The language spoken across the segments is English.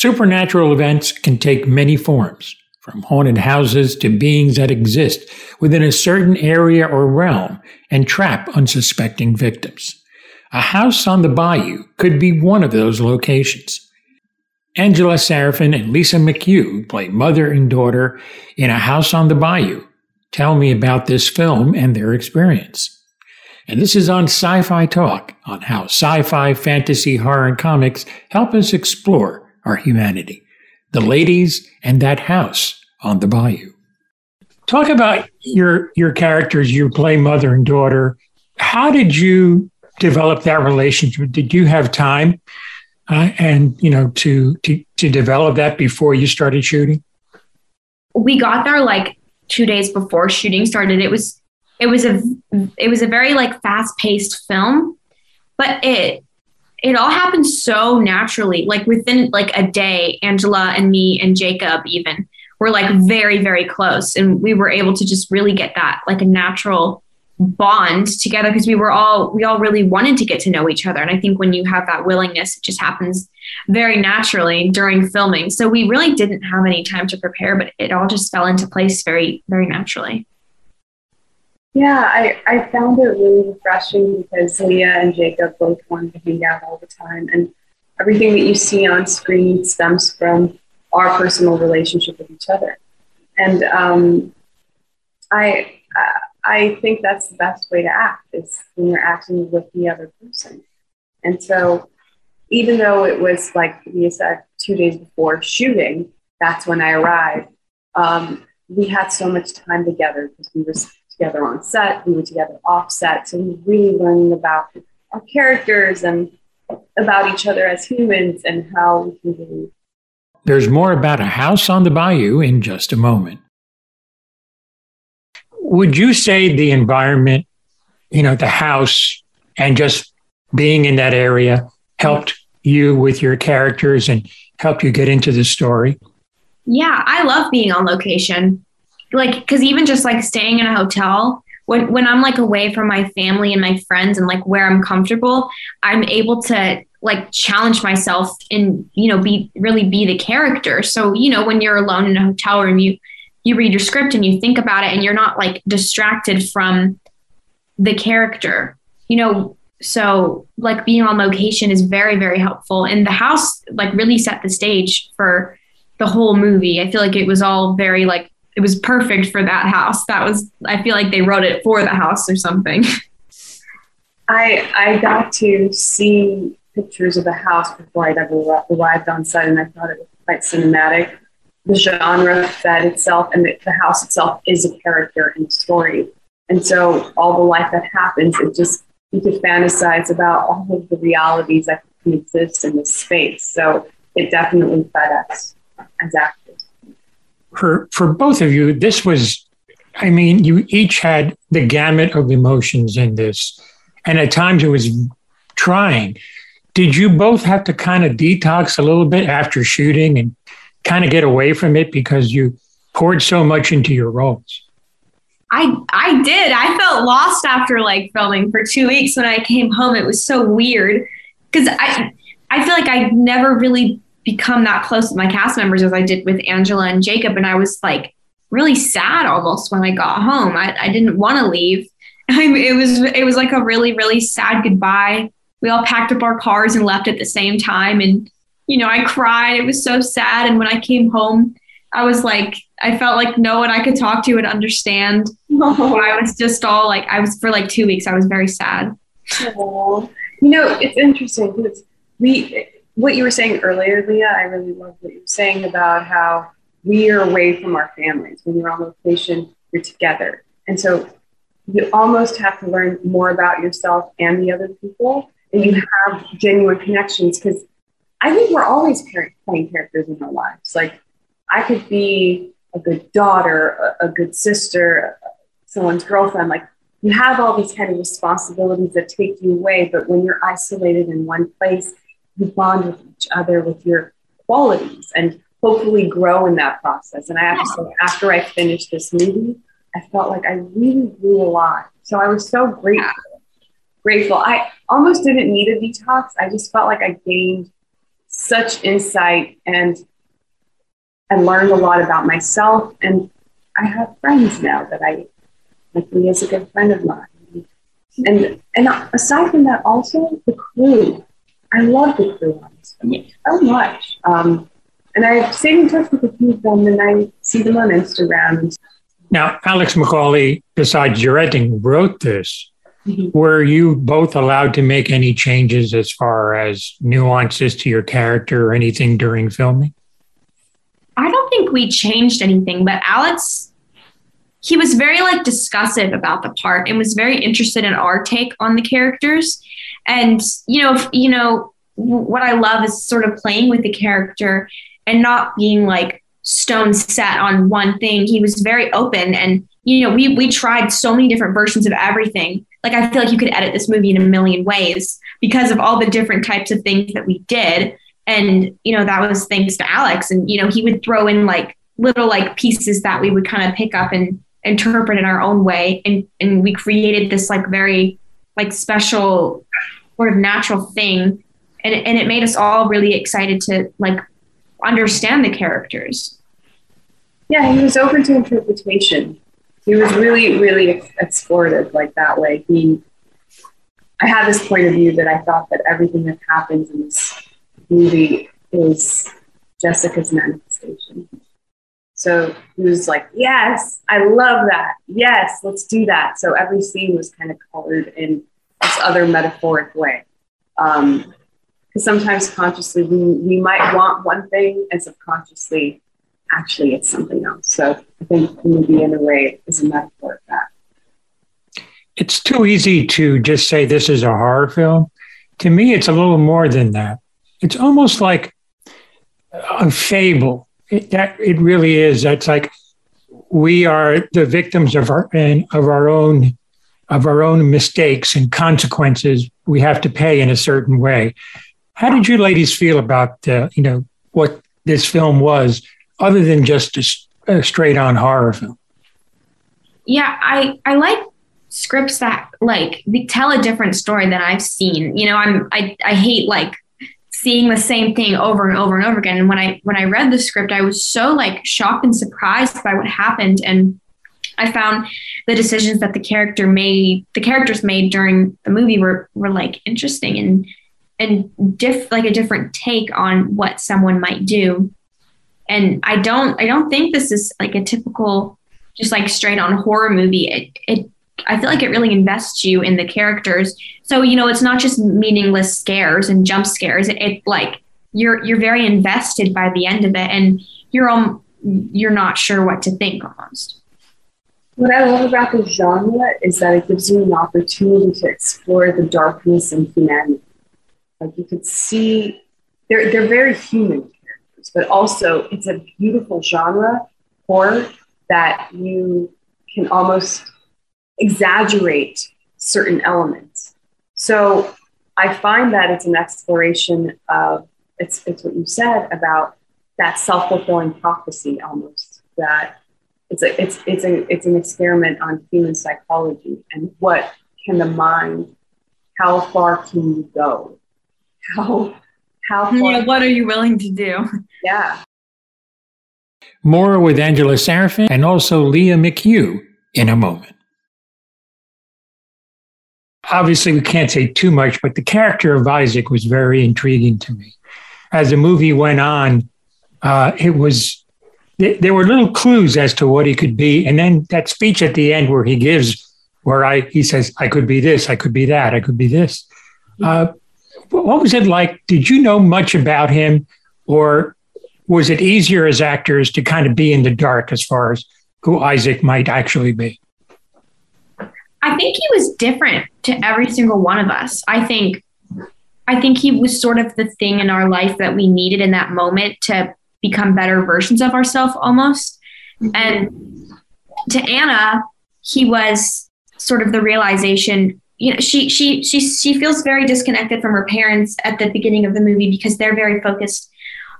Supernatural events can take many forms, from haunted houses to beings that exist within a certain area or realm and trap unsuspecting victims. A house on the bayou could be one of those locations. Angela Sarafyan and Lia McHugh play mother and daughter in A House on the Bayou. Tell me about this film and their experience. And this is on Sci Fi Talk on how sci fi, fantasy, horror, and comics help us explore our humanity. The ladies and that house on the bayou. Talk about your your characters. You play mother and daughter. How did you develop that relationship? Did you have time uh, and you know to to to develop that before you started shooting? We got there like two days before shooting started. It was it was a it was a very like fast paced film, but it it all happened so naturally. Like within like a day, Angela and me and Jacob even were like very very close, and we were able to just really get that like a natural bond together because we were all we all really wanted to get to know each other and i think when you have that willingness it just happens very naturally during filming so we really didn't have any time to prepare but it all just fell into place very very naturally yeah i i found it really refreshing because lia and jacob both wanted to hang out all the time and everything that you see on screen stems from our personal relationship with each other and um, i I think that's the best way to act is when you're acting with the other person. And so, even though it was like we said two days before shooting, that's when I arrived. Um, we had so much time together because we were together on set, we were together off set. So we were really learning about our characters and about each other as humans and how we can be. There's more about a house on the bayou in just a moment would you say the environment, you know, the house and just being in that area helped you with your characters and helped you get into the story? Yeah, I love being on location. Like, because even just like staying in a hotel, when, when I'm like away from my family and my friends and like where I'm comfortable, I'm able to like challenge myself and, you know, be really be the character. So, you know, when you're alone in a hotel room, you, you read your script and you think about it and you're not like distracted from the character you know? So like being on location is very very helpful. And the house like really set the stage for the whole movie. I feel like it was all very like it was perfect for that house that was i feel like they wrote it for the house or something i i got to see pictures of the house before i'd ever arrived on set and i thought it was quite cinematic the genre fed itself and the, the house itself is a character in the story. And so all the life that happens, it just, you could fantasize about all of the realities that can exist in this space. So it definitely fed us actors. For, for both of you, this was, I mean, you each had the gamut of emotions in this. And at times it was trying. Did you both have to kind of detox a little bit after shooting and kind of get away from it because you poured so much into your roles? I I did. I felt lost after like filming for two weeks when I came home. It was so weird because I I feel like I never really become that close with my cast members as I did with Angela and Jacob, and I was like really sad almost when I got home. I, I didn't want to leave. I it was it was like a really really sad goodbye. We all packed up our cars and left at the same time, and you know, I cried. It was so sad. And when I came home, I was like, I felt like no one I could talk to would understand. Oh. I was just all like, I was for like two weeks, I was very sad. Oh. You know, it's interesting because we, what you were saying earlier, Lia, I really love what you were saying about how we are away from our families. When you're on location, you're together. And so you almost have to learn more about yourself and the other people. And you have genuine connections because I think we're always playing characters in our lives. Like I could be a good daughter, a, a good sister, someone's girlfriend. Like you have all these kind of responsibilities that take you away, but when you're isolated in one place, you bond with each other with your qualities and hopefully grow in that process. And I have to say, after I finished this movie, I felt like I really grew a lot. So I was so grateful. Grateful. I almost didn't need a detox. I just felt like I gained such insight and I learned a lot about myself and I have friends now that I like is a good friend of mine. And and aside from that also the crew. I love the crew on this so much. Um, and I've stayed in touch with a few of them and I see them on Instagram. Now, Alex McAulay, besides directing, wrote this. Mm-hmm. Were you both allowed to make any changes as far as nuances to your character or anything during filming? I don't think we changed anything, but Alex, he was very like discussive about the part and was very interested in our take on the characters. And you know, you know, what I love is sort of playing with the character and not being like stone set on one thing. He was very open and you know, we we tried so many different versions of everything like I feel like you could edit this movie in a million ways because of all the different types of things that we did. And, you know, that was thanks to Alex. And, you know, he would throw in like little like pieces that we would kind of pick up and interpret in our own way. And and we created this like very like special sort of natural thing. And, and it made us all really excited to like understand the characters. Yeah, he was open to interpretation he was really, really explorative like that way. He, I had this point of view that I thought that everything that happens in this movie is Jessica's manifestation. So he was like, Yes, I love that. Yes, let's do that. So every scene was kind of colored in this other metaphoric way. Um, because sometimes consciously we, we might want one thing and subconsciously actually it's something else. So I think the movie, in a way, is a metaphor of that. It's too easy to just say this is a horror film. To me, it's a little more than that. It's almost like a fable. It, that it really is. That's like we are the victims of our and of our own of our own mistakes and consequences. We have to pay in a certain way. How did you ladies feel about uh, you know what this film was other than just a, a straight on horror film? Yeah, I I like scripts that like tell a different story than I've seen. You know, I'm I I hate like seeing the same thing over and over and over again. And when I when I read the script, I was so like shocked and surprised by what happened and I found the decisions that the character made, the characters made during the movie were were like interesting and and diff like a different take on what someone might do and I don't I don't think this is like a typical just like straight on horror movie. It it I feel like it really invests you in the characters. So you know, it's not just meaningless scares and jump scares. It, it like you're you're very invested by the end of it, and you're um you're not sure what to think almost. What I love about the genre is that it gives you an opportunity to explore the darkness and humanity. Like you could see, they're they're very human characters, but also it's a beautiful genre horror that you can almost exaggerate certain elements. So I find that it's an exploration of it's it's what you said about that self-fulfilling prophecy almost that it's a it's it's a it's an experiment on human psychology and what can the mind how far can you go how how far, yeah, what are you willing to do? Yeah. More with Angela Sarafyan and also Lia McHugh in a moment. Obviously, we can't say too much, but the character of Isaac was very intriguing to me. As the movie went on, uh, it was there were little clues as to what he could be, and then that speech at the end where he gives, where I he says, "I could be this, I could be that, I could be this." Uh, what was it like? Did you know much about him, or was it easier as actors to kind of be in the dark as far as who Isaac might actually be? I think he was different to every single one of us. I think I think he was sort of the thing in our life that we needed in that moment to become better versions of ourselves almost. Mm-hmm. And to Anna, he was sort of the realization you know she she she she feels very disconnected from her parents at the beginning of the movie because they're very focused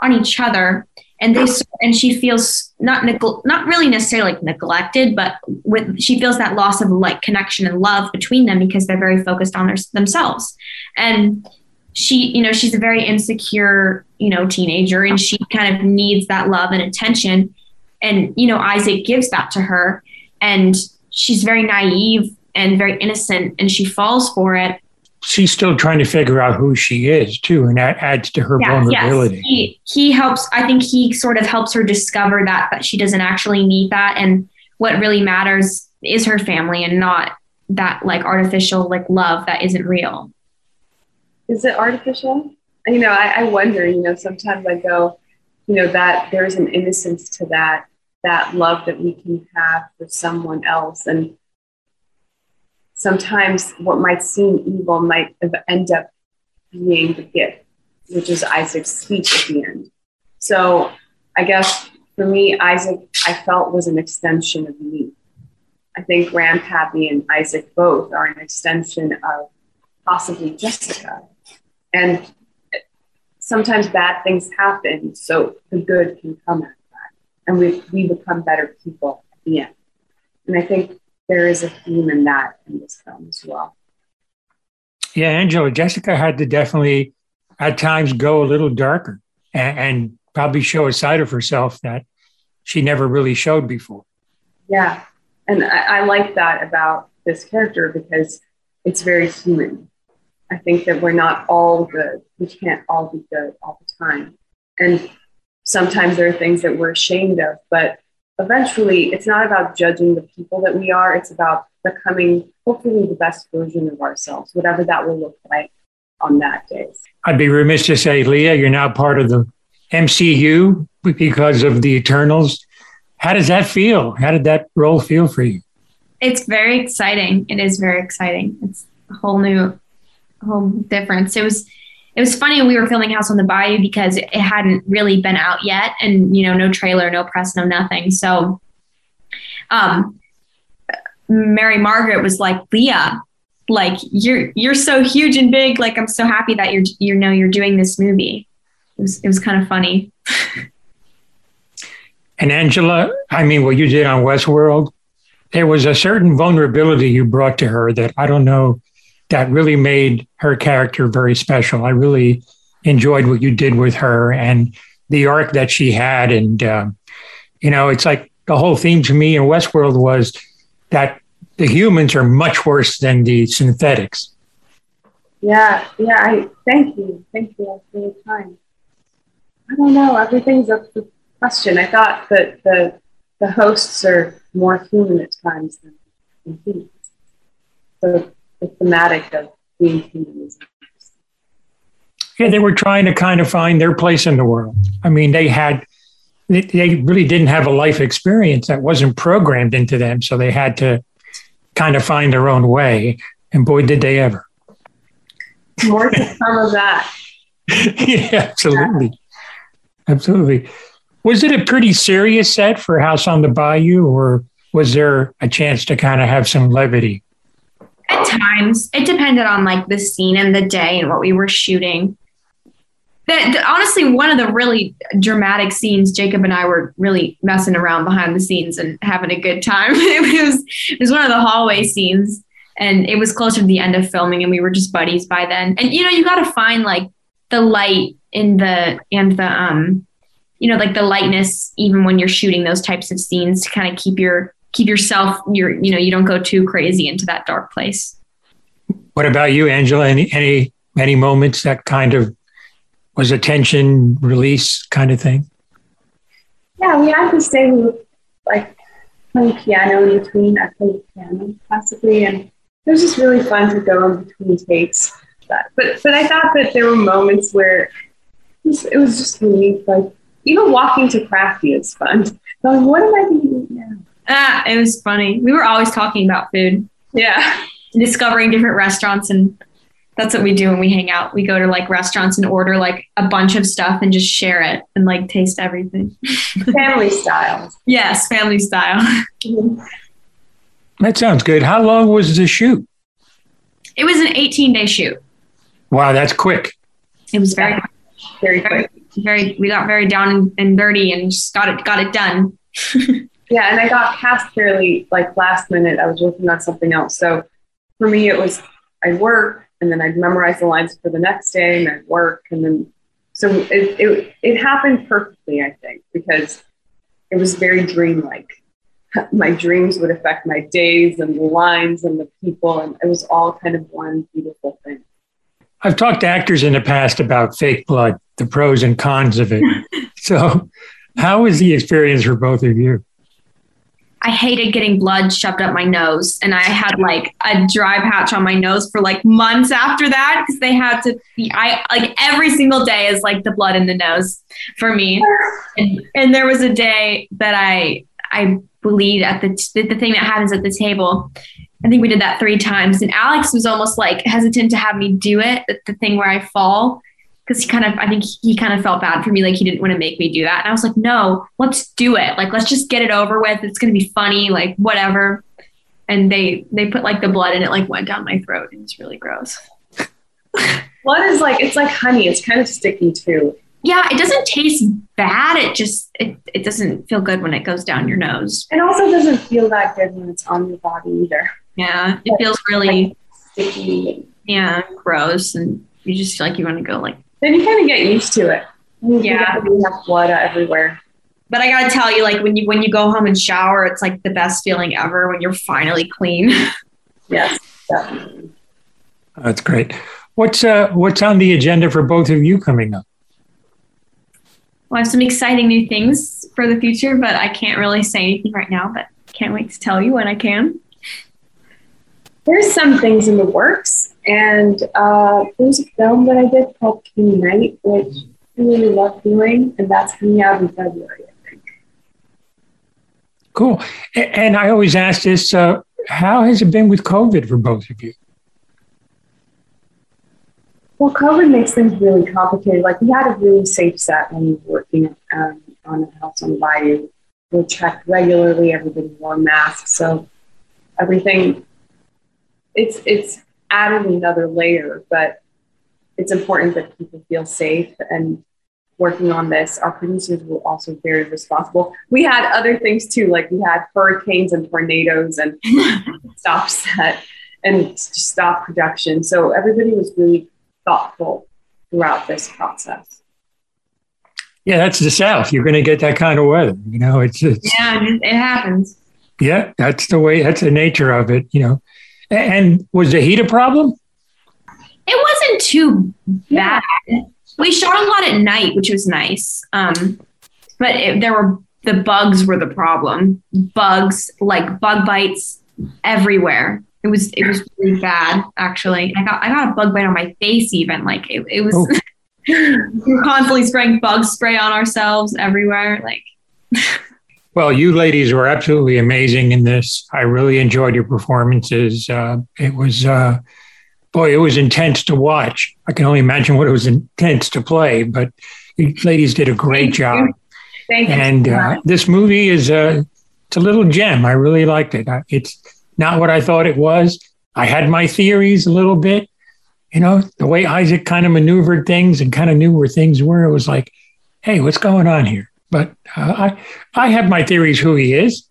on each other and they and she feels not not really necessarily like neglected but with she feels that loss of like connection and love between them because they're very focused on their, themselves and she you know she's a very insecure you know, teenager and she kind of needs that love and attention. And, you know, Isaac gives that to her. And she's very naive and very innocent and she falls for it. She's still trying to figure out who she is too, and that adds to her yeah, vulnerability. Yes. He he helps I think he sort of helps her discover that that she doesn't actually need that and what really matters is her family and not that like artificial like love that isn't real. Is it artificial? You know, I, I wonder, you know, sometimes I go, you know, that there's an innocence to that, that love that we can have for someone else. And sometimes what might seem evil might end up being the gift, which is Isaac's speech at the end. So I guess for me, Isaac, I felt was an extension of me. I think Grandpappy and Isaac both are an extension of possibly Jessica. And sometimes bad things happen, so the good can come out of that. And we, we become better people at the end. And I think there is a theme in that in this film as well. Yeah, Angela, Jessica had to definitely at times go a little darker and, and probably show a side of herself that she never really showed before. Yeah, and I, I like that about this character because it's very human. I think that we're not all good. We can't all be good all the time. And sometimes there are things that we're ashamed of, but eventually it's not about judging the people that we are. It's about becoming hopefully the best version of ourselves, whatever that will look like on that day. I'd be remiss to say, Lia, you're now part of the MCU because of the Eternals. How does that feel? How did that role feel for you? It's very exciting. It is very exciting. It's a whole new, whole difference. It was, it was funny. We were filming House on the Bayou because it hadn't really been out yet, and you know, no trailer, no press, no nothing. So, um, Mary Margaret was like, Lia, like you're you're so huge and big. Like I'm so happy that you're you know you're doing this movie. It was it was kind of funny. And Angela, I mean, what you did on Westworld, there was a certain vulnerability you brought to her that I don't know that really made her character very special. I really enjoyed what you did with her and the arc that she had. And, uh, you know, it's like the whole theme to me in Westworld was that the humans are much worse than the synthetics. Yeah, yeah. I thank you, thank you for your time. I don't know. Everything's up to question. I thought that the the hosts are more human at times than, than humans. So the thematic of being human yeah, they were trying to kind of find their place in the world. I mean, they had, they, really didn't have a life experience that wasn't programmed into them. So they had to kind of find their own way. And boy, did they ever. More to come of that. yeah, absolutely. Absolutely. Was it a pretty serious set for House on the Bayou, or was there a chance to kind of have some levity? At times, it depended on like the scene and the day and what we were shooting. That honestly, one of the really dramatic scenes, Jacob and I were really messing around behind the scenes and having a good time. it was it was one of the hallway scenes, and it was closer to the end of filming, and we were just buddies by then. And you know, you got to find like the light in the and the um you know like the lightness even when you're shooting those types of scenes to kind of keep your keep yourself your you know you don't go too crazy into that dark place. What about you angela? Any any any moments that kind of was a tension release kind of thing? Yeah we had to stay like playing piano in between. I played piano classically and it was just really fun to go in between takes. But but i thought that there were moments where it was, it was just really like even walking to Crafty is fun. Going, what am I going to eat now? Ah, it was funny. We were always talking about food. Yeah. Discovering different restaurants and that's what we do when we hang out. We go to like restaurants and order like a bunch of stuff and just share it and like taste everything. family style. Yes, family style. That sounds good. How long was the shoot? It was an 18 day shoot. Wow, that's quick. It was very, very quick very we got very down and dirty and just got it got it done. yeah, and I got cast fairly like last minute. I was working on something else. So for me it was I'd work and then I'd memorize the lines for the next day and I'd work and then So it, it, it happened perfectly, I think, because it was very dreamlike. My dreams would affect my days and the lines and the people, and it was all kind of one beautiful thing. I've talked to actors in the past about fake blood, the pros and cons of it. so, how was the experience for both of you? I hated getting blood shoved up my nose. And I had like a dry patch on my nose for like months after that because they had to I like every single day is like the blood in the nose for me. And, and there was a day that I, I bleed at the, the thing that happens at the table. I think we did that three times. And Alex was almost like hesitant to have me do it, the thing where I fall because he kind of, I think he kind of felt bad for me. Like he didn't want to make me do that. And I was like, no, let's do it. Like, let's just get it over with. It's going to be funny, like whatever. And they, they put like the blood and it like went down my throat. It was really gross. blood is like, it's like honey. It's kind of sticky too. Yeah. It doesn't taste bad. It just, it, it doesn't feel good when it goes down your nose. It also doesn't feel that good when it's on your body either. Yeah. It feels really like sticky. Yeah. Gross. And you just feel like you want to go like then you kind of get used to it. You yeah, you have blood everywhere. But I gotta tell you, like when you when you go home and shower, it's like the best feeling ever when you're finally clean. yes, definitely. That's great. What's uh what's on the agenda for both of you coming up? Well, I have some exciting new things for the future, but I can't really say anything right now. But can't wait to tell you when I can. There's some things in the works. And uh, there's a film that I did called King Knight, which I really love doing, and that's coming out in February, I think. Cool. And I always ask this uh, how has it been with COVID for both of you? Well, COVID makes things really complicated. Like, we had a really safe set when we were working um, on a house on the bayou. We checked regularly, everybody wore masks. So, everything, it's, it's, added another layer, but it's important that people feel safe and working on this. Our producers were also very responsible. We had other things too, like we had hurricanes and tornadoes and stop set and stop production. So everybody was really thoughtful throughout this process. Yeah, that's the South. You're going to get that kind of weather. You know, it's, it's yeah, it happens. Yeah, that's the way. That's the nature of it. You know, and was the heat a problem? It wasn't too bad. We shot a lot at night, which was nice. Um, but it, there were the bugs were the problem. Bugs, like bug bites everywhere. It was it was really bad actually. I got I got a bug bite on my face even. Like it, it was oh. we were constantly spraying bug spray on ourselves everywhere. Like Well, you ladies were absolutely amazing in this. I really enjoyed your performances. Uh, it was, uh, boy, it was intense to watch. I can only imagine what it was intense to play, but you ladies did a great Thank job. You. Thank and you. Uh, this movie is a, it's a little gem. I really liked it. It's not what I thought it was. I had my theories a little bit. You know, the way Isaac kind of maneuvered things and kind of knew where things were, it was like, hey, what's going on here? But uh, I, I have my theories who he is,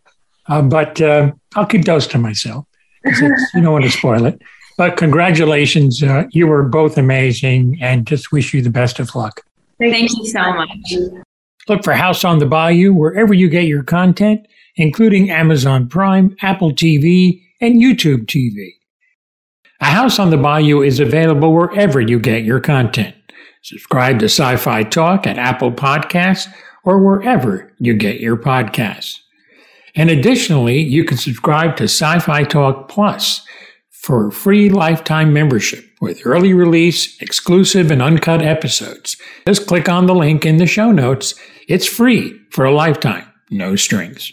uh, but uh, I'll keep those to myself. you don't want to spoil it. But congratulations. Uh, you were both amazing and just wish you the best of luck. Thank, Thank you so much. Look for House on the Bayou wherever you get your content, including Amazon Prime, Apple TV, and YouTube TV. A House on the Bayou is available wherever you get your content. Subscribe to Sci Fi Talk at Apple Podcasts or wherever you get your podcasts. And additionally, you can subscribe to Sci Fi Talk Plus for free lifetime membership with early release, exclusive, and uncut episodes. Just click on the link in the show notes. It's free for a lifetime, no strings.